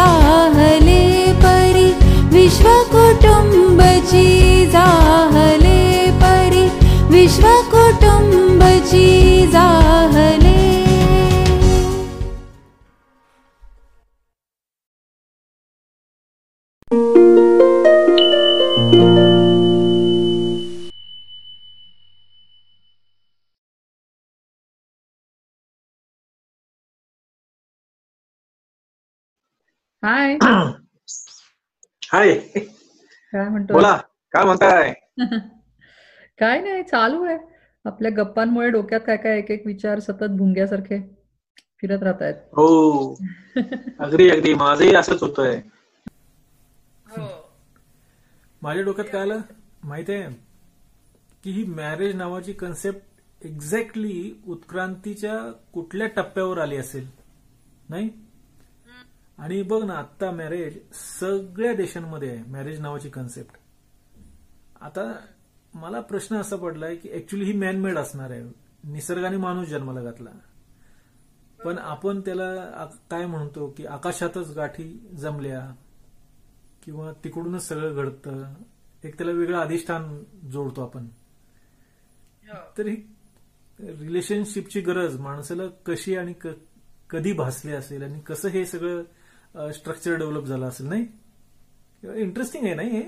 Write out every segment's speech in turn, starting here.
जाहले परि विश्वकुटुम्बची जाहले परि विश्वकुटुम्बची जाहले हाय हाय काय म्हणतो बोला काय म्हणताय? काय नाही चालू आहे. आपल्या गप्पांमुळे डोक्यात काय काय एक एक विचार सतत भुंग्यासारखे फिरत राहत आहेत हो. अगदी अगदी. माझंही असंच होतंय. माझ्या डोक्यात काय आलं? माहिती आहे? की ही मॅरेज नावाची कन्सेप्ट एक्झॅक्टली उत्क्रांतीच्या कुठल्या टप्प्यावर आली असेल? नाही? आणि बघ ना आत्ता मॅरेज सगळ्या देशांमध्ये आहे मॅरेज नावाची कन्सेप्ट आता मला प्रश्न असा पडलाय की ऍक्च्युली ही मॅनमेड असणार आहे. निसर्गाने माणूस जन्माला घातला. पण आपण त्याला काय म्हणतो की आकाशातच गाठी जमल्या किंवा तिकडूनच सगळं घडतं. एक त्याला वेगळं अधिष्ठान जोडतो आपण. तर ही रिलेशनशिपची गरज माणसाला कशी आणि कधी भासली असेल आणि कसं हे सगळं स्ट्रक्चर डेव्हलप झालं असेल नाही? इंटरेस्टिंग आहे नाही हे?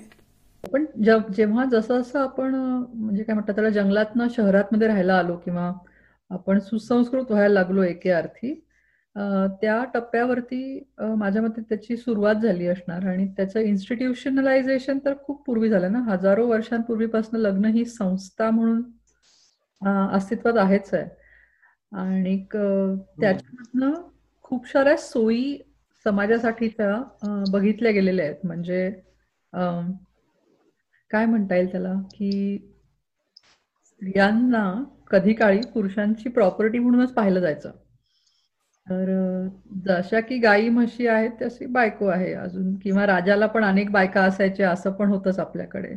पण जेव- जेव्हा जसं जसं आपण म्हणजे काय म्हणतात त्याला जंगलातनं शहरातमध्ये राहायला आलो किंवा आपण सुसंस्कृत व्हायला लागलो एके अर्थी त्या टप्प्यावरती माझ्या मते त्याची सुरुवात झाली असणार आणि त्याचं इन्स्टिट्यूशनलायझेशन तर खूप पूर्वी झालं ना? हजारो वर्षांपूर्वीपासून लग्न ही संस्था म्हणून अस्तित्वात आहेच आहे. आणि क- त्याच्यामधनं खूप साऱ्या सोयी समाजासाठीच्या बघितल्या गेलेल्या आहेत. म्हणजे काय म्हणता येईल त्याला? की स्त्रियांना कधी काळी पुरुषांची प्रॉपर्टी म्हणूनच पाहिलं जायचं. तर जशा की गाई म्हशी आहेत तशी बायको आहे अजून. किंवा राजाला पण अनेक बायका असायच्या असं पण होतंच आपल्याकडे.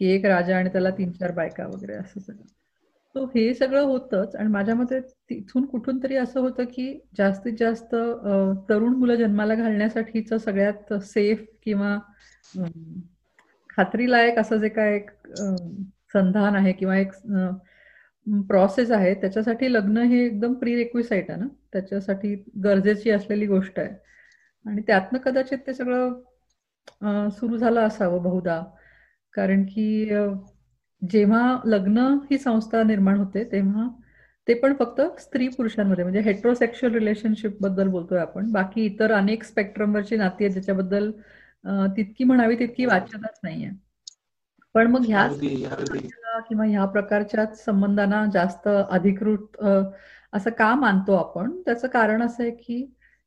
की एक राजा आणि त्याला तीन चार बायका वगैरे असं सगळं. सो हे सगळं होतंच आणि माझ्या मते तिथून कुठून तरी असं होतं की जास्तीत जास्त तरुण मुलं जन्माला घालण्यासाठीच सगळ्यात सेफ किंवा खात्रीलायक असं जे काय एक संधान आहे किंवा एक प्रोसेस आहे त्याच्यासाठी लग्न हे एकदम प्री रिक्विसाईट आहे ना? त्याच्यासाठी गरजेची असलेली गोष्ट आहे. आणि त्यातनं कदाचित ते सगळं सुरू झालं असावं बहुधा. कारण की जेव्हा लग्न ही संस्था निर्माण होते तेव्हा ते पण फक्त स्त्री पुरुषांमध्ये म्हणजे हेट्रोसेक्शुअल रिलेशनशिपबद्दल बोलतोय आपण. बाकी इतर अनेक स्पेक्ट्रमवरची नाती आहेत ज्याच्याबद्दल तितकी म्हणावी तितकी वाच्यताच नाहीये. पण मग ह्या किंवा ह्या प्रकारच्याच संबंधांना जास्त अधिकृत असं का मानतो आपण? त्याचं कारण असं आहे की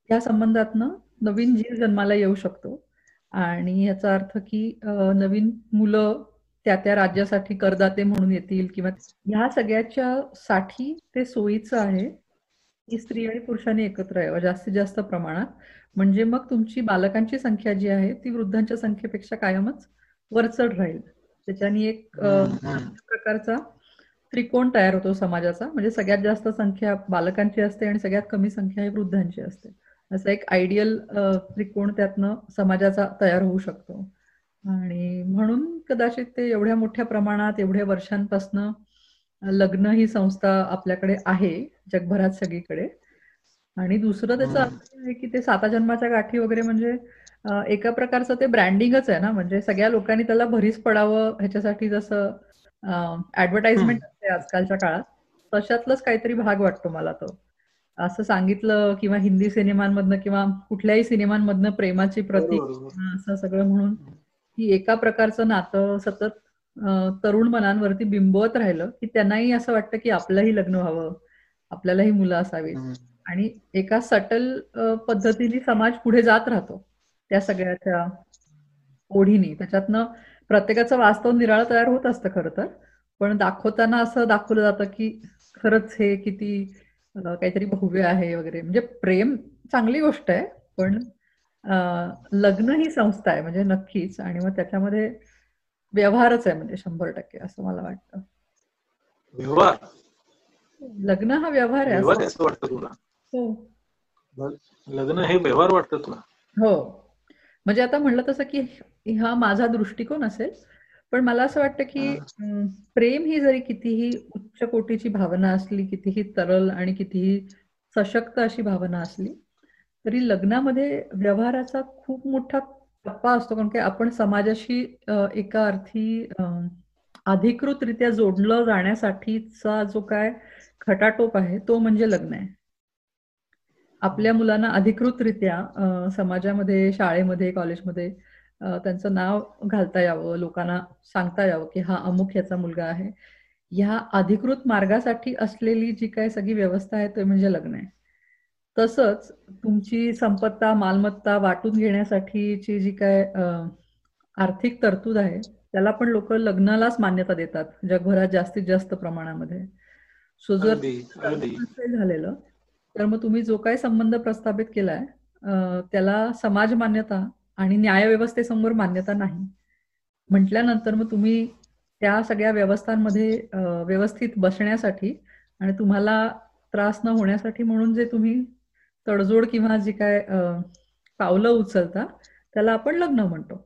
ह्या संबंधातनं नवीन जीव जन्माला येऊ शकतो. आणि याचा अर्थ की नवीन मुलं त्या त्या राज्यासाठी करदाते म्हणून येतील किंवा ह्या सगळ्याच्या साठी ते सोयीचं आहे की स्त्री आणि पुरुषांनी एकत्र यावं जास्तीत जास्त प्रमाणात. म्हणजे मग तुमची बालकांची संख्या जी आहे ती वृद्धांच्या संख्येपेक्षा कायमच वरचढ राहील. त्याच्यानी एक. प्रकारचा त्रिकोण तयार होतो समाजाचा. म्हणजे सगळ्यात जास्त संख्या बालकांची असते आणि सगळ्यात कमी संख्या ही वृद्धांची असते. असा एक आयडियल त्रिकोण त्यातनं समाजाचा तयार होऊ शकतो. आणि म्हणून कदाचित ते एवढ्या मोठ्या प्रमाणात एवढ्या वर्षांपासनं लग्न ही संस्था आपल्याकडे आहे जगभरात सगळीकडे. आणि दुसरं त्याचं. असं आहे की ते साता जन्माच्या गाठी वगैरे म्हणजे एका प्रकारचं ते ब्रँडिंगच आहे ना. म्हणजे सगळ्या लोकांनी त्याला भरीस पडावं ह्याच्यासाठी जसं ऍडव्हर्टाइजमेंट असते आजकालच्या काळात तशातलाच काहीतरी भाग वाटतो मला तो. असं सांगितलं किंवा हिंदी सिनेमांमधनं किंवा कुठल्याही सिनेमांमधनं प्रेमाची प्रतीक असं सगळं म्हणून की एका प्रकारचं नातं सतत तरुण मनांवरती बिंबवत राहिलं की त्यांनाही असं वाटतं की आपलंही लग्न व्हावं आपल्यालाही मुलं असावीत. आणि एका सटल पद्धतीने समाज पुढे जात राहतो त्या सगळ्याच्या ओढीने. त्याच्यातनं प्रत्येकाचं वास्तव निराळं तयार होत असतं खरं तर. पण दाखवताना असं दाखवलं जातं की खरंच हे किती काहीतरी भव्य आहे वगैरे. म्हणजे प्रेम चांगली गोष्ट आहे पण लग्न ही संस्था आहे म्हणजे नक्कीच. आणि मग त्याच्यामध्ये व्यवहारच आहे म्हणजे शंभर टक्के असं मला वाटतं. व्यवहार? लग्न हा व्यवहार आहे असं. वाटतं तुला? हो. लग्न हे व्यवहार वाटतं तुला? हो. म्हणजे आता म्हणलं तसं की हा माझा दृष्टिकोन असेल पण मला असं वाटतं की प्रेम ही जरी कितीही उच्च कोटीची भावना असली कितीही तरल आणि कितीही सशक्त अशी भावना असली तरी लग्नामध्ये व्यवहाराचा खूप मोठा टप्पा असतो. कारण की आपण समाजाशी एका अर्थी अधिकृतरित्या जोडलं जाण्यासाठीचा जो काय खटाटोप आहे तो म्हणजे लग्न आहे. आपल्या मुलांना अधिकृतरित्या समाजामध्ये शाळेमध्ये कॉलेजमध्ये त्यांचं नाव घालता यावं लोकांना सांगता यावं की हा अमुक याचा मुलगा आहे. ह्या अधिकृत मार्गासाठी असलेली जी काय सगळी व्यवस्था आहे ते म्हणजे लग्न आहे. तसंच तुमची संपत्ता मालमत्ता वाटून घेण्यासाठीची जी काय आर्थिक तरतूद आहे त्याला पण लोक लग्नालाच मान्यता देतात जगभरात जास्तीत जास्त प्रमाणामध्ये. सो जर झालेलं तर मग तुम्ही जो काही संबंध प्रस्थापित केलाय त्याला समाज मान्यता आणि न्यायव्यवस्थेसमोर मान्यता नाही. म्हटल्यानंतर मग तुम्ही त्या सगळ्या व्यवस्थांमध्ये व्यवस्थित बसण्यासाठी आणि तुम्हाला त्रास न होण्यासाठी म्हणून जे तुम्ही तडजोड किंवा जी काय पावलं उचलता त्याला आपण लग्न म्हणतो.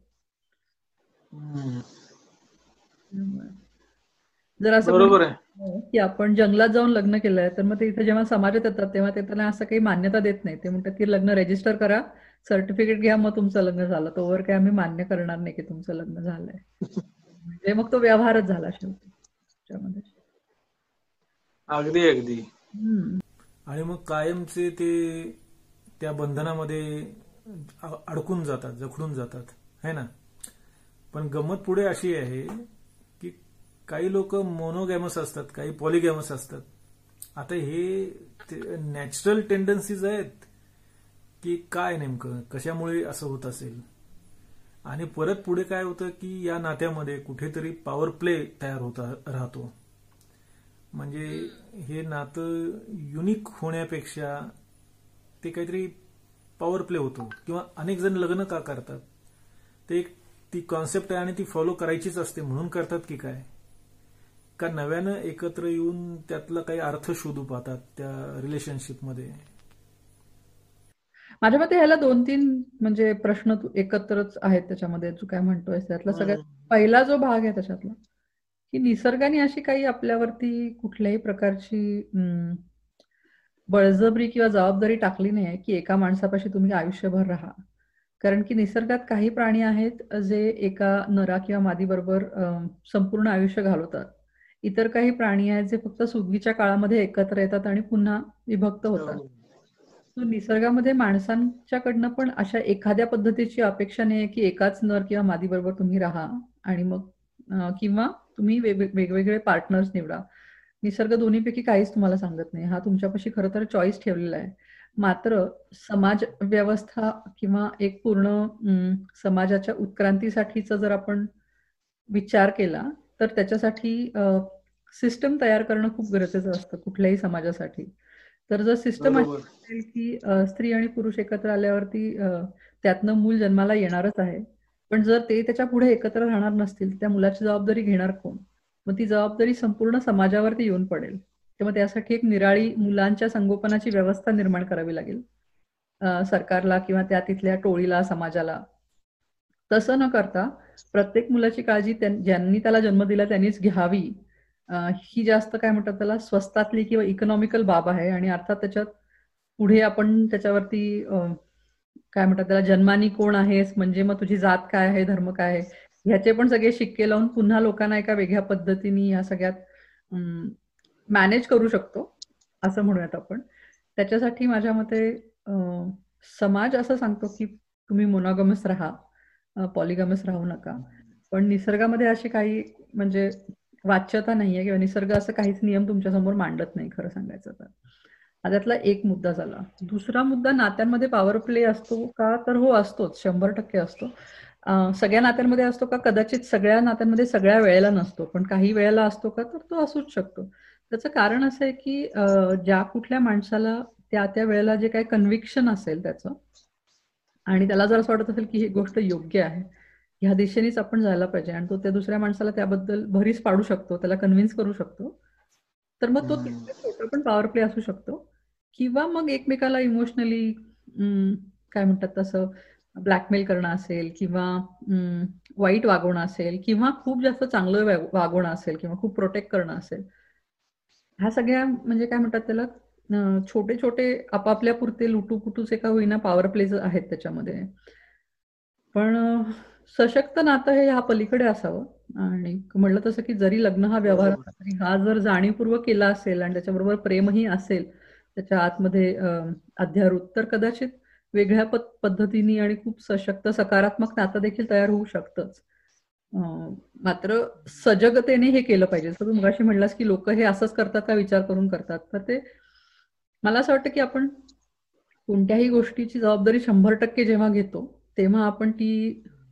जर असं बरोबर आहे. हो, की आपण जंगलात जाऊन लग्न केलंय तर मग ते इथे जेव्हा समाजात येतात तेव्हा ते त्यांना असं काही मान्यता देत नाही. ते म्हणतात की लग्न रेजिस्टर करा सर्टिफिकेट घ्या मग तुमचं लग्न झालं. तोवर काही आम्ही मान्य करणार नाही की तुमचं लग्न झालंय. म्हणजे मग तो व्यवहारच झाला शेवटी अगदी अगदी. आणि मग कायमचे ते त्या बंधनामध्ये अडकून जातात जखडून जातात. है ना? पण गंमत पुढे अशी आहे की काही लोक मोनोगॅमस असतात काही पॉलिगॅमस असतात. आता हे नॅचरल टेंडन्सीज आहेत की काय नेमकं कशामुळे असं होत असेल? आणि परत पुढे काय होतं की या नात्यामध्ये कुठेतरी पॉवर प्ले तयार होता राहतो. म्हणजे हे नातं युनिक होण्यापेक्षा ते काहीतरी पॉवर प्ले होतो. किंवा अनेक जण लग्न का करतात? ते एक ती कॉन्सेप्ट आहे आणि ती फॉलो करायचीच असते. म्हणून करतात की काय? का नव्यानं एकत्र येऊन त्यातला काही अर्थ शोधू पाहतात त्या रिलेशनशिपमध्ये माझ्या मते ह्याला दोन तीन म्हणजे प्रश्न तू एकत्रच आहेत त्याच्यामध्ये. तू काय म्हणतोय त्यातला सगळ्यात पहिला जो भाग आहे त्याच्यातला. की निसर्गाने अशी काही आपल्यावरती कुठल्याही प्रकारची बळजबरी किंवा जबाबदारी टाकली नाही की एका माणसापाशी तुम्ही आयुष्यभर राहा. कारण की निसर्गात काही प्राणी आहेत जे एका नरा किंवा मादीबरोबर संपूर्ण आयुष्य घालवतात. इतर काही प्राणी आहेत जे फक्त सुगीच्या काळामध्ये एकत्र येतात आणि पुन्हा विभक्त होतात. निसर्गामध्ये माणसांच्याकडनं पण अशा एखाद्या पद्धतीची अपेक्षा नाही की एकाच नर किंवा मादी बरोबर तुम्ही राहा आणि मग किंवा तुम्ही वेग- वेगवेगळे पार्टनर्स निवडा. निसर्ग दोन्हीपैकी काहीच तुम्हाला सांगत नाही. हा तुमच्यापाशी खरं तर चॉईस ठेवलेला आहे. मात्र समाज व्यवस्था किंवा एक पूर्ण समाजाच्या उत्क्रांतीसाठीचा जर आपण विचार केला तर त्याच्यासाठी सिस्टम तयार करणं खूप गरजेचं असतं कुठल्याही समाजासाठी. तर जर सिस्टम बरोबर. असेल की स्त्री आणि पुरुष एकत्र आल्यावरती त्यातनं मूल जन्माला येणारच आहे पण जर ते त्याच्या पुढे एकत्र राहणार नसतील त्या मुलाची जबाबदारी घेणार कोण? मग ती जबाबदारी संपूर्ण समाजावरती येऊन पडेल. तेव्हा त्यासाठी एक निराळी मुलांच्या संगोपनाची व्यवस्था निर्माण करावी लागेल. सरकारला किंवा त्या तिथल्या टोळीला समाजाला. तसं न करता प्रत्येक मुलाची काळजी ज्यांनी त्याला जन्म दिला त्यांनीच घ्यावी. ही जास्त काय म्हणतात त्याला स्वस्तातली किंवा इकॉनॉमिकल बाब आहे. आणि अर्थात त्याच्यात पुढे आपण त्याच्यावरती काय म्हणतात त्याला जन्मानी कोण आहेस? म्हणजे मग तुझी जात काय आहे? धर्म काय आहे? ह्याचे पण सगळे शिक्के लावून पुन्हा लोकांना एका वेगळ्या पद्धतीने या सगळ्यात मॅनेज करू शकतो असं म्हणूयात आपण. त्याच्यासाठी माझ्या मते समाज असं सांगतो की तुम्ही मोनोगमस राहा पॉलिगमस राहू नका. पण निसर्गामध्ये अशी काही म्हणजे वाच्यता नाहीये किंवा निसर्ग असं काहीच नियम तुमच्यासमोर मांडत नाही खरं सांगायचं तर. हा त्यातला एक मुद्दा झाला. दुसरा मुद्दा नात्यांमध्ये पॉवर प्ले असतो का? तर हो असतोच. शंभर टक्के असतो. सगळ्या नात्यांमध्ये असतो का? कदाचित सगळ्या नात्यांमध्ये सगळ्या वेळेला नसतो. पण काही वेळेला असतो का? तर तो असूच शकतो. त्याचं कारण असं आहे की ज्या कुठल्या माणसाला त्या त्या वेळेला जे काही कन्व्हिक्शन असेल त्याचं आणि त्याला जर असं वाटत असेल की ही गोष्ट योग्य आहे ह्या दिशेनेच आपण जायला पाहिजे आणि तो त्या दुसऱ्या माणसाला त्याबद्दल भरीस पाडू शकतो त्याला कन्व्हिन्स करू शकतो तर मग तो. छोटा पण पॉवर प्ले असू शकतो. किंवा मग एकमेकाला इमोशनली काय म्हणतात तसं ब्लॅकमेल करणं असेल किंवा वाईट वागवणं असेल किंवा खूप जास्त चांगलं वागवणं असेल किंवा खूप प्रोटेक्ट करणं असेल. ह्या सगळ्या म्हणजे काय म्हणतात त्याला छोटे छोटे आपापल्या पुरते लुटूपुटूचे का होईना पॉवर प्लेज आहेत त्याच्यामध्ये. पण सशक्त नातं हे ह्या पलीकडे असावं. आणि म्हणलं तसं की जरी लग्न हा व्यवहार हा जर जाणीवपूर्वक केला असेल आणि त्याच्याबरोबर प्रेमही असेल त्याच्या आतमध्ये अं, तर कदाचित वेगळ्या पद्धतीने आणि खूप सशक्त सकारात्मक नातं देखील तयार होऊ शकतंच. मात्र सजगतेने हे केलं पाहिजे. जसं तू मगाशी म्हणलास की लोक हे असंच करतात का विचार करून करतात? तर ते मला असं वाटतं की आपण कोणत्याही गोष्टीची जबाबदारी शंभर टक्के जेव्हा घेतो तेव्हा आपण ती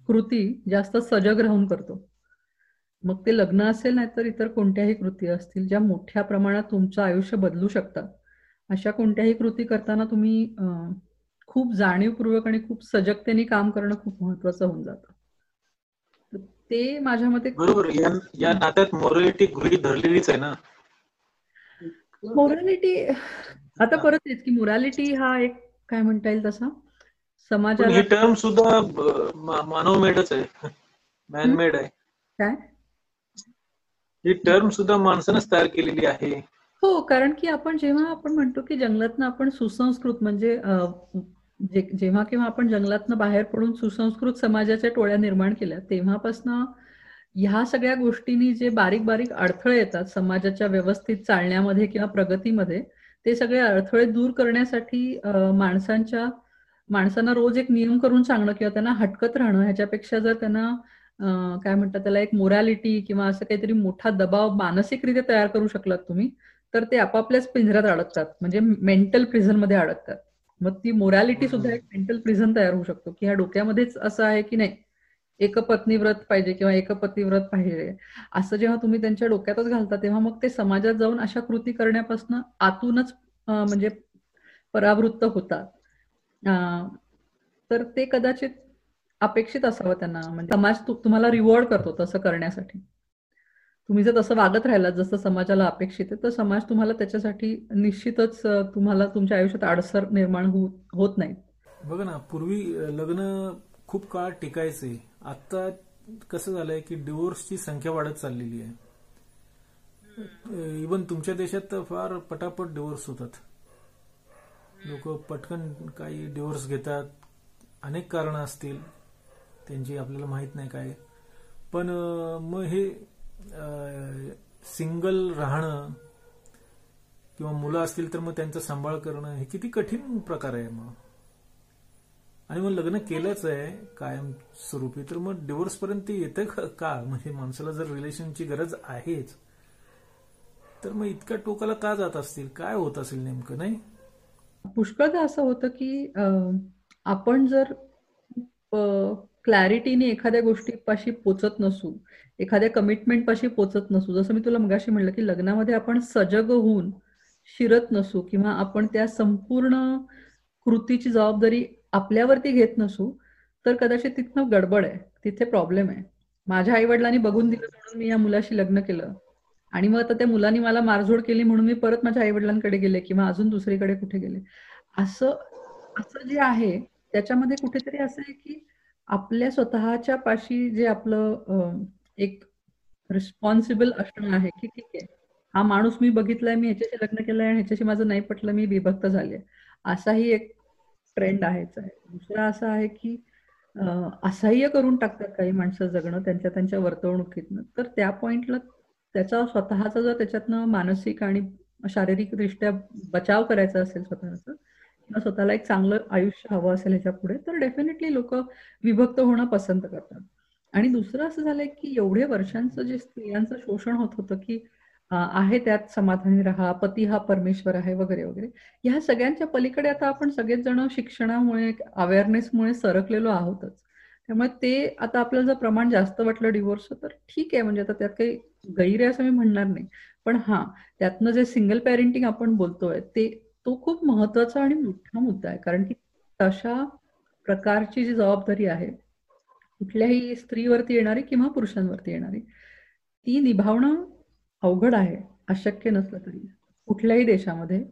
कृती जास्त सजग राहून करतो. मग ते लग्न असेल नाहीतर इतर कोणत्याही कृती असतील ज्या मोठ्या प्रमाणात तुमचं आयुष्य बदलू शकतात. अशा कोणत्याही कृती करताना तुम्ही खूप जाणीवपूर्वक आणि खूप सजगतेने काम करणं खूप महत्वाचं होऊन जातं. ते माझ्या मते बरोबर. या नात्यात मोरॅलिटी गृहीत धरलेलीच आहे ना. मोरॅलिटी आता परत तेच की मोरॅलिटी हा एक काय म्हणता येईल तसा? समाजाला टर्म सुद्धा मानव मेडच आहे. मॅन मेड आहे. काय? ही टर्म सुद्धा माणसानंच तयार केलेली आहे. हो कारण की आपण जेव्हा आपण म्हणतो की जंगलातनं आपण सुसंस्कृत म्हणजे जेव्हा केव्हा आपण जंगलातनं बाहेर पडून सुसंस्कृत समाजाच्या टोळ्या निर्माण केल्या तेव्हापासनं ह्या सगळ्या गोष्टींनी जे बारीक बारीक अडथळे येतात समाजाच्या व्यवस्थित चालण्यामध्ये किंवा प्रगतीमध्ये ते सगळे अडथळे दूर करण्यासाठी माणसांच्या माणसांना रोज एक नियम करून सांगणं किंवा त्यांना हटकत राहणं ह्याच्यापेक्षा जर त्यांना काय म्हणतात त्याला एक मोरॅलिटी किंवा असं काहीतरी मोठा दबाव मानसिकरित्या तयार करू शकलात तुम्ही तर ते आपापल्याच पिंजऱ्यात अडकतात. म्हणजे मेंटल प्रिझनमध्ये अडकतात. मग ती मोरॅलिटी सुद्धा एक मेंटल प्रिझन तयार होऊ शकतो. की ह्या डोक्यामध्येच असं आहे की नाही एकपत्नी व्रत पाहिजे किंवा एकपती व्रत पाहिजे. असं जेव्हा तुम्ही त्यांच्या डोक्यातच घालता तेव्हा मग ते समाजात जाऊन अशा कृती करण्यापासून आतूनच म्हणजे परावृत्त होतात. तर ते कदाचित अपेक्षित असावं त्यांना. म्हणजे समाज तुम्हाला रिवॉर्ड करतो तसं करण्यासाठी. तुम्ही जर तसं वागत राहिलात जसं समाजाला अपेक्षित आहे तर समाज तुम्हाला त्याच्यासाठी निश्चितच तुम्हाला तुमच्या आयुष्यात अडसर निर्माण होत नाही. बघा ना पूर्वी लग्न खूप काळ टिकायचे. आता कसं झालंय की डिवोर्सची संख्या वाढत चाललेली आहे. इवन तुमच्या देशात तर फार पटापट डिवोर्स होतात. लोक पटकन काही डिवोर्स घेतात. अनेक कारणं असतील. त्यांची आपल्याला माहीत नाही काय. पण मग हे सिंगल राहणं किंवा मुलं असतील तर मग त्यांचा सांभाळ करणं हे किती कठीण प्रकार आहे मग. आणि मग लग्न केलंच आहे कायम स्वरूपी तर मग डिवोर्स पर्यंत येतं का म्हणजे माणसाला जर रिलेशनची गरज आहेच तर मग इतक्या टोकाला का जात असतील? काय होत असेल नेमकं नाही? पुष्कळदा असं होतं की आपण जर क्लॅरिटीने एखाद्या गोष्टीपाशी पोचत नसू एखाद्या कमिटमेंट पाशी पोचत नसू जसं मी तुला मगाशी म्हणलं की लग्नामध्ये आपण सजग होऊन शिरत नसू किंवा आपण त्या संपूर्ण कृतीची जबाबदारी आपल्यावरती घेत नसू तर कदाचित तिथनं गडबड आहे तिथे प्रॉब्लेम आहे. माझ्या आई वडिलांनी बघून दिलं म्हणून मी या मुलाशी लग्न केलं. आणि मग आता त्या मुलांनी मला मारझोड केली म्हणून मी परत माझ्या आई वडिलांकडे गेले किंवा अजून दुसरीकडे कुठे गेले. असं असं जे आहे त्याच्यामध्ये कुठेतरी असं आहे की आपल्या स्वतःच्या पाशी जे आपलं एक रिस्पॉन्सिबल असणं आहे की ठीक आहे. हा माणूस मी बघितलाय मी ह्याच्याशी लग्न केलंय आणि ह्याच्याशी माझं नाही पटलं मी विभक्त झाले असाही एक ट्रेंड आहेच आहे. दुसरा असा आहे की असह्य करून टाकतात काही माणसं जगणं त्यांच्या त्यांच्या वर्तवणुकीतनं. तर त्या पॉइंटला त्याचा स्वतःचा जर त्याच्यातनं मानसिक आणि शारीरिकदृष्ट्या बचाव करायचा असेल स्वतःचा स्वतःला एक चांगलं आयुष्य हवं असेल ह्याच्या पुढे तर डेफिनेटली लोक विभक्त होणं पसंत करतात. आणि दुसरं असं झालंय की एवढे वर्षांचं जे स्त्रियांचं शोषण होत होतं की आहे त्यात समाधानी राहा पती हा परमेश्वर आहे वगैरे वगैरे ह्या सगळ्यांच्या पलीकडे आता आपण सगळेच जण शिक्षणामुळे अवेअरनेसमुळे सरकलेलो आहोतच. त्यामुळे ते आता आपल्याला जर प्रमाण जास्त वाटलं डिवोर्स तर ठीक आहे म्हणजे आता त्यात काही गैर आहे असं मी म्हणणार नाही. पण हा त्यातनं जे सिंगल पॅरेंटिंग आपण बोलतोय ते तो खूप महत्त्वाचा आणि मोठा मुद्दा आहे. कारण की तशा प्रकारची जी जबाबदारी आहे कुठल्याही स्त्रीवरती येणारी किंवा पुरुषांवरती येणारी ती निभावणं अवघड आहे अशक्य नसलं तरी. कुठल्याही देशामध्ये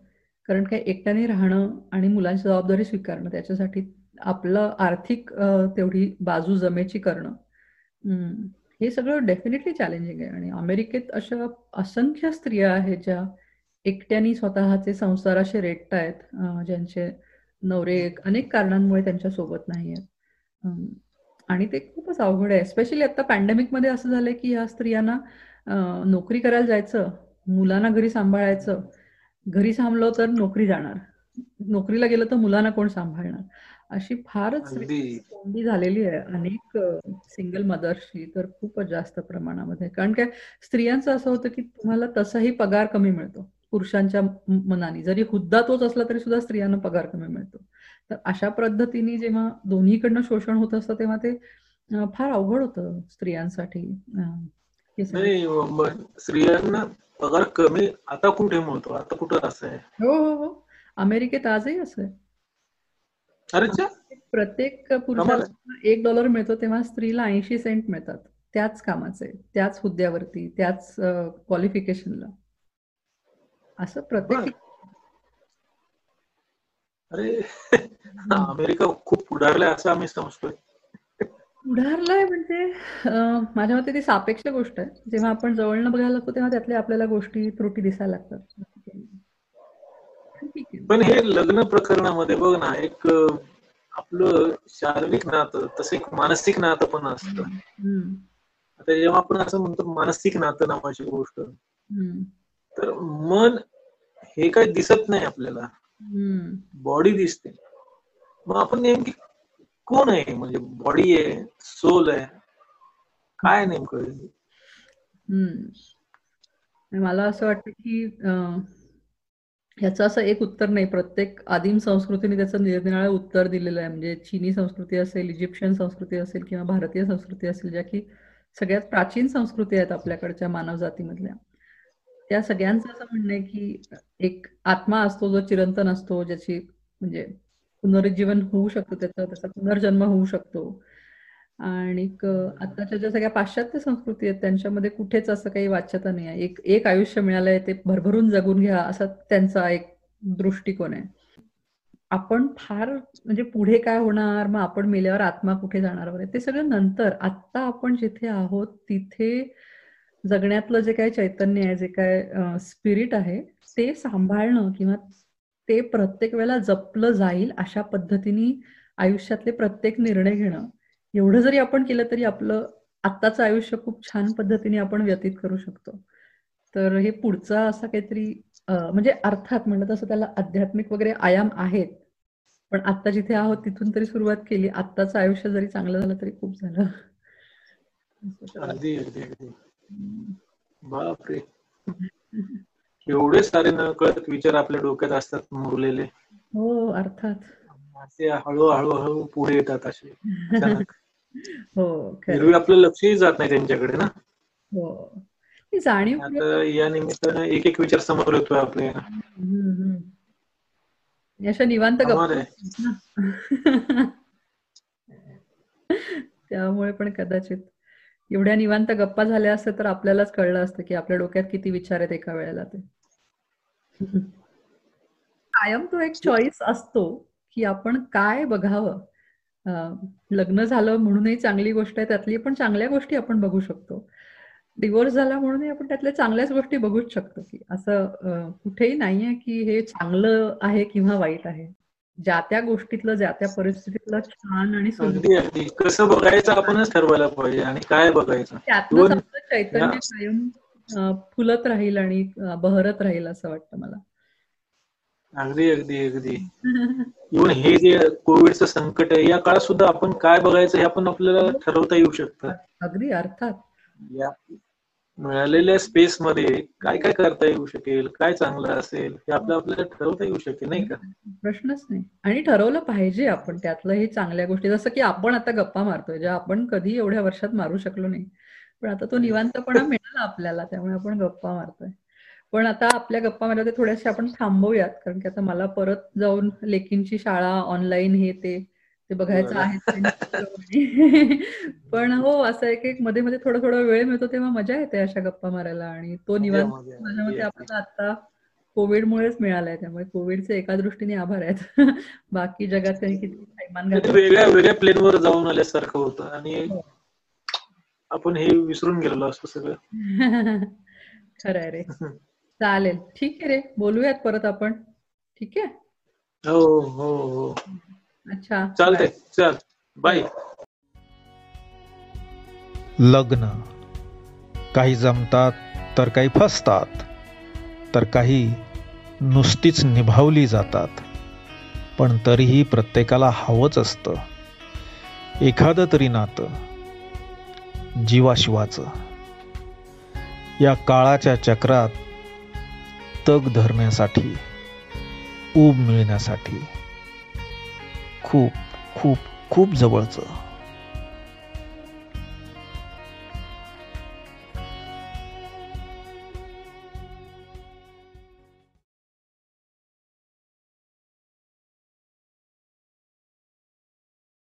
कारण काय एकट्याने राहणं आणि मुलांची जबाबदारी स्वीकारणं त्याच्यासाठी आपलं आर्थिक तेवढी बाजू जमेची करणं हे सगळं डेफिनेटली चॅलेंजिंग आहे. आणि अमेरिकेत अशा असंख्य स्त्रिया आहेत ज्या एकट्याने स्वतःचे संसार असे रेटतायत ज्यांचे नवरे अनेक कारणांमुळे त्यांच्यासोबत नाही आहेत आणि ते खूपच अवघड आहे. स्पेशली आता पॅन्डेमिकमध्ये असं झालंय की या स्त्रियांना नोकरी करायला जायचं मुलांना घरी सांभाळायचं. घरी थांबलो तर नोकरी जाणार. नोकरीला गेलं तर मुलांना कोण सांभाळणार? अशी फारच कोंडी झालेली आहे. अनेक सिंगल मदर्सची तर खूपच जास्त प्रमाणामध्ये. कारण काय स्त्रियांचं असं होतं की तुम्हाला तसाही पगार कमी मिळतो. पुरुषांच्या मनाने. जरी हुद्दा तोच असला तरी सुद्धा स्त्रियांना पगार कमी मिळतो. तर अशा पद्धतीने जेव्हा दोन्हीकडनं शोषण होत असतं तेव्हा ते फार अवघड होतं स्त्रियांसाठी. स्त्रियांना पगार कमी आता कुठे मिळतो? आता कुठं असं आहे? हो हो हो. अमेरिकेत आजही असं आहे. प्रत्येक पुरुषाला एक डॉलर मिळतो तेव्हा स्त्रीला ऐंशी सेंट मिळतात. त्याच कामाचे त्याच हुद्द्यावरती त्याच क्वालिफिकेशनला असं प्रत्येक अरे अमेरिका खूप पुढारलाय असं आम्ही समजतोय. पुढारलाय म्हणजे माझ्या मते ती सापेक्ष गोष्ट आहे. जेव्हा आपण जवळनं बघायला लागतो तेव्हा त्यातल्या आपल्याला गोष्टी त्रुटी दिसायला लागतात. पण हे लग्न प्रकरणामध्ये बघ ना एक आपलं शारीरिक नातं तसं एक मानसिक नातं पण असतं. आता जेव्हा आपण असं म्हणतो मानसिक नातं नावाची गोष्ट तर मन हे काही दिसत नाही आपल्याला. बॉडी दिसते. मग आपण नेमकी कोण आहे? म्हणजे बॉडी आहे सोल आहे काय नेमकं मला असं वाटतं की ह्याचं असं एक उत्तर नाही. प्रत्येक आदिम संस्कृतीने त्याचं निरनिराळं उत्तर दिलेलं आहे. म्हणजे चीनी संस्कृती असेल इजिप्शियन संस्कृती असेल किंवा भारतीय संस्कृती असेल ज्या की सगळ्यात प्राचीन संस्कृती आहेत आपल्याकडच्या मानव जातीमधल्या त्या सगळ्यांचं असं म्हणणं आहे की एक आत्मा असतो जो चिरंतन असतो ज्याची म्हणजे पुनरुज्जीवन होऊ शकतो त्याचा त्याचा पुनर्जन्म होऊ शकतो. आणि आताच्या ज्या सगळ्या पाश्चात्य संस्कृती आहेत त्यांच्यामध्ये कुठेच असं काही वाच्यता नाही आहे. एक एक आयुष्य मिळालंय ते भरभरून जगून घ्या असा त्यांचा एक दृष्टिकोन आहे. आपण फार म्हणजे पुढे काय होणार मग आपण मेल्यावर आत्मा कुठे जाणार वगैरे ते सगळं नंतर. आत्ता आपण जिथे आहोत तिथे जगण्यातलं जे काय चैतन्य आहे जे काय स्पिरिट आहे ते सांभाळणं किंवा ते प्रत्येक वेळेला जपलं जाईल अशा पद्धतीने आयुष्यातले प्रत्येक निर्णय घेणं. एवढं जरी आपण केलं तरी आपलं आत्ताचं आयुष्य खूप छान पद्धतीने आपण व्यतीत करू शकतो. तर हे पुढचा असा काहीतरी म्हणजे अर्थात म्हणलं तसं त्याला आध्यात्मिक वगैरे आयाम आहेत. पण आता जिथे आहोत तिथून तरी सुरुवात केली. आत्ताचं आयुष्य जरी चांगलं झालं तरी खूप झालं. अगदी अगदी अगदी. बापरे. एवढे सारे न कळत विचार आपल्या डोक्यात असतात मुरलेले. हो अर्थात. असे हळूहळू हळू पुढे येतात असे. हो आपलं लक्षही जात नाही त्यांच्याकडे ना. हो. जाणीव आता या निमित्तानं एक एक विचार समोर येतोय आपल्या. अशा निवांत त्यामुळे पण कदाचित एवढ्या निवांत गप्पा झाल्या असत्या तर आपल्यालाच कळलं असतं की आपल्या डोक्यात किती विचार आहेत एका वेळेला ते. कायम तो एक चॉईस असतो की आपण काय बघावं. लग्न झालं म्हणूनही चांगली गोष्ट आहे त्यातली पण चांगल्या गोष्टी आपण बघू शकतो. डिवोर्स झाला म्हणूनही आपण त्यातल्या चांगल्याच गोष्टी बघूच शकतो की असं कुठेही नाहीये की हे चांगलं आहे किंवा वाईट आहे. ज्या त्या गोष्टीतलं ज्या त्या परिस्थितीतलं छान आणि कसं बघायचं आपणच ठरवायला पाहिजे आणि काय बघायचं? त्यातलं चैतन्य कायम फुलत राहील आणि बहरत राहील असं वाटतं मला. अगदी अगदी अगदी. इव्हन हे जे कोविडचं संकट आहे या काळात सुद्धा आपण काय बघायचं हे आपण आपल्याला ठरवता येऊ शकतं. अगदी अर्थात. या. मिळालेल्या स्पेस मध्ये काय काय करता येऊ शकेल काय चांगलं असेल हे आपलं आपल्याला ठरवता येऊ शकेल नाही का? प्रश्नच नाही. आणि ठरवलं पाहिजे आपण त्यातलं हे चांगल्या गोष्टी. जसं की आपण आता गप्पा मारतोय ज्या आपण कधी एवढ्या वर्षात मारू शकलो नाही. पण आता तो निवांतपणा मिळाला आपल्याला त्यामुळे आपण गप्पा मारतोय. पण आता आपल्या गप्पामध्ये मारल्या थोड्याशा आपण थांबवूयात कारण की आता मला परत जाऊन लेकींची शाळा ऑनलाईन हे ते ते बघायचं आहे पण हो असं एक एक मध्ये मध्ये थोडा थोडा वेळ मिळतो तेव्हा मजा येते अशा गप्पा मारायला आणि तो निवांत माझ्या मते आपल्याला आता कोविडमुळेच मिळालाय त्यामुळे कोविडचे एका दृष्टीने आभार आहेत. बाकी जगात काही किती वेगळ्या वेगळ्या प्लेनवर जाऊन आल्यासारखं होतं आणि हो. आपण हे विसरून गेलेलो असतो सगळं. खरंय रे. चालेल. ठीक आहे रे. बोलूयात परत आपण. ठीक आहे? हो हो हो. अच्छा. चालतंय. चल. बाय लग्न. काही जमतात तर काही फसतात. तर काही नुसतीच निभावली जातात. पण तरीही प्रत्येकाला हवंच असतं. एखादं तरी नातं. जीवाशिवाचं. या काळाच्या चक्रात तग धरण्यासाठी ऊब मिळण्यासाठी. खूप खूप खूप जवळचं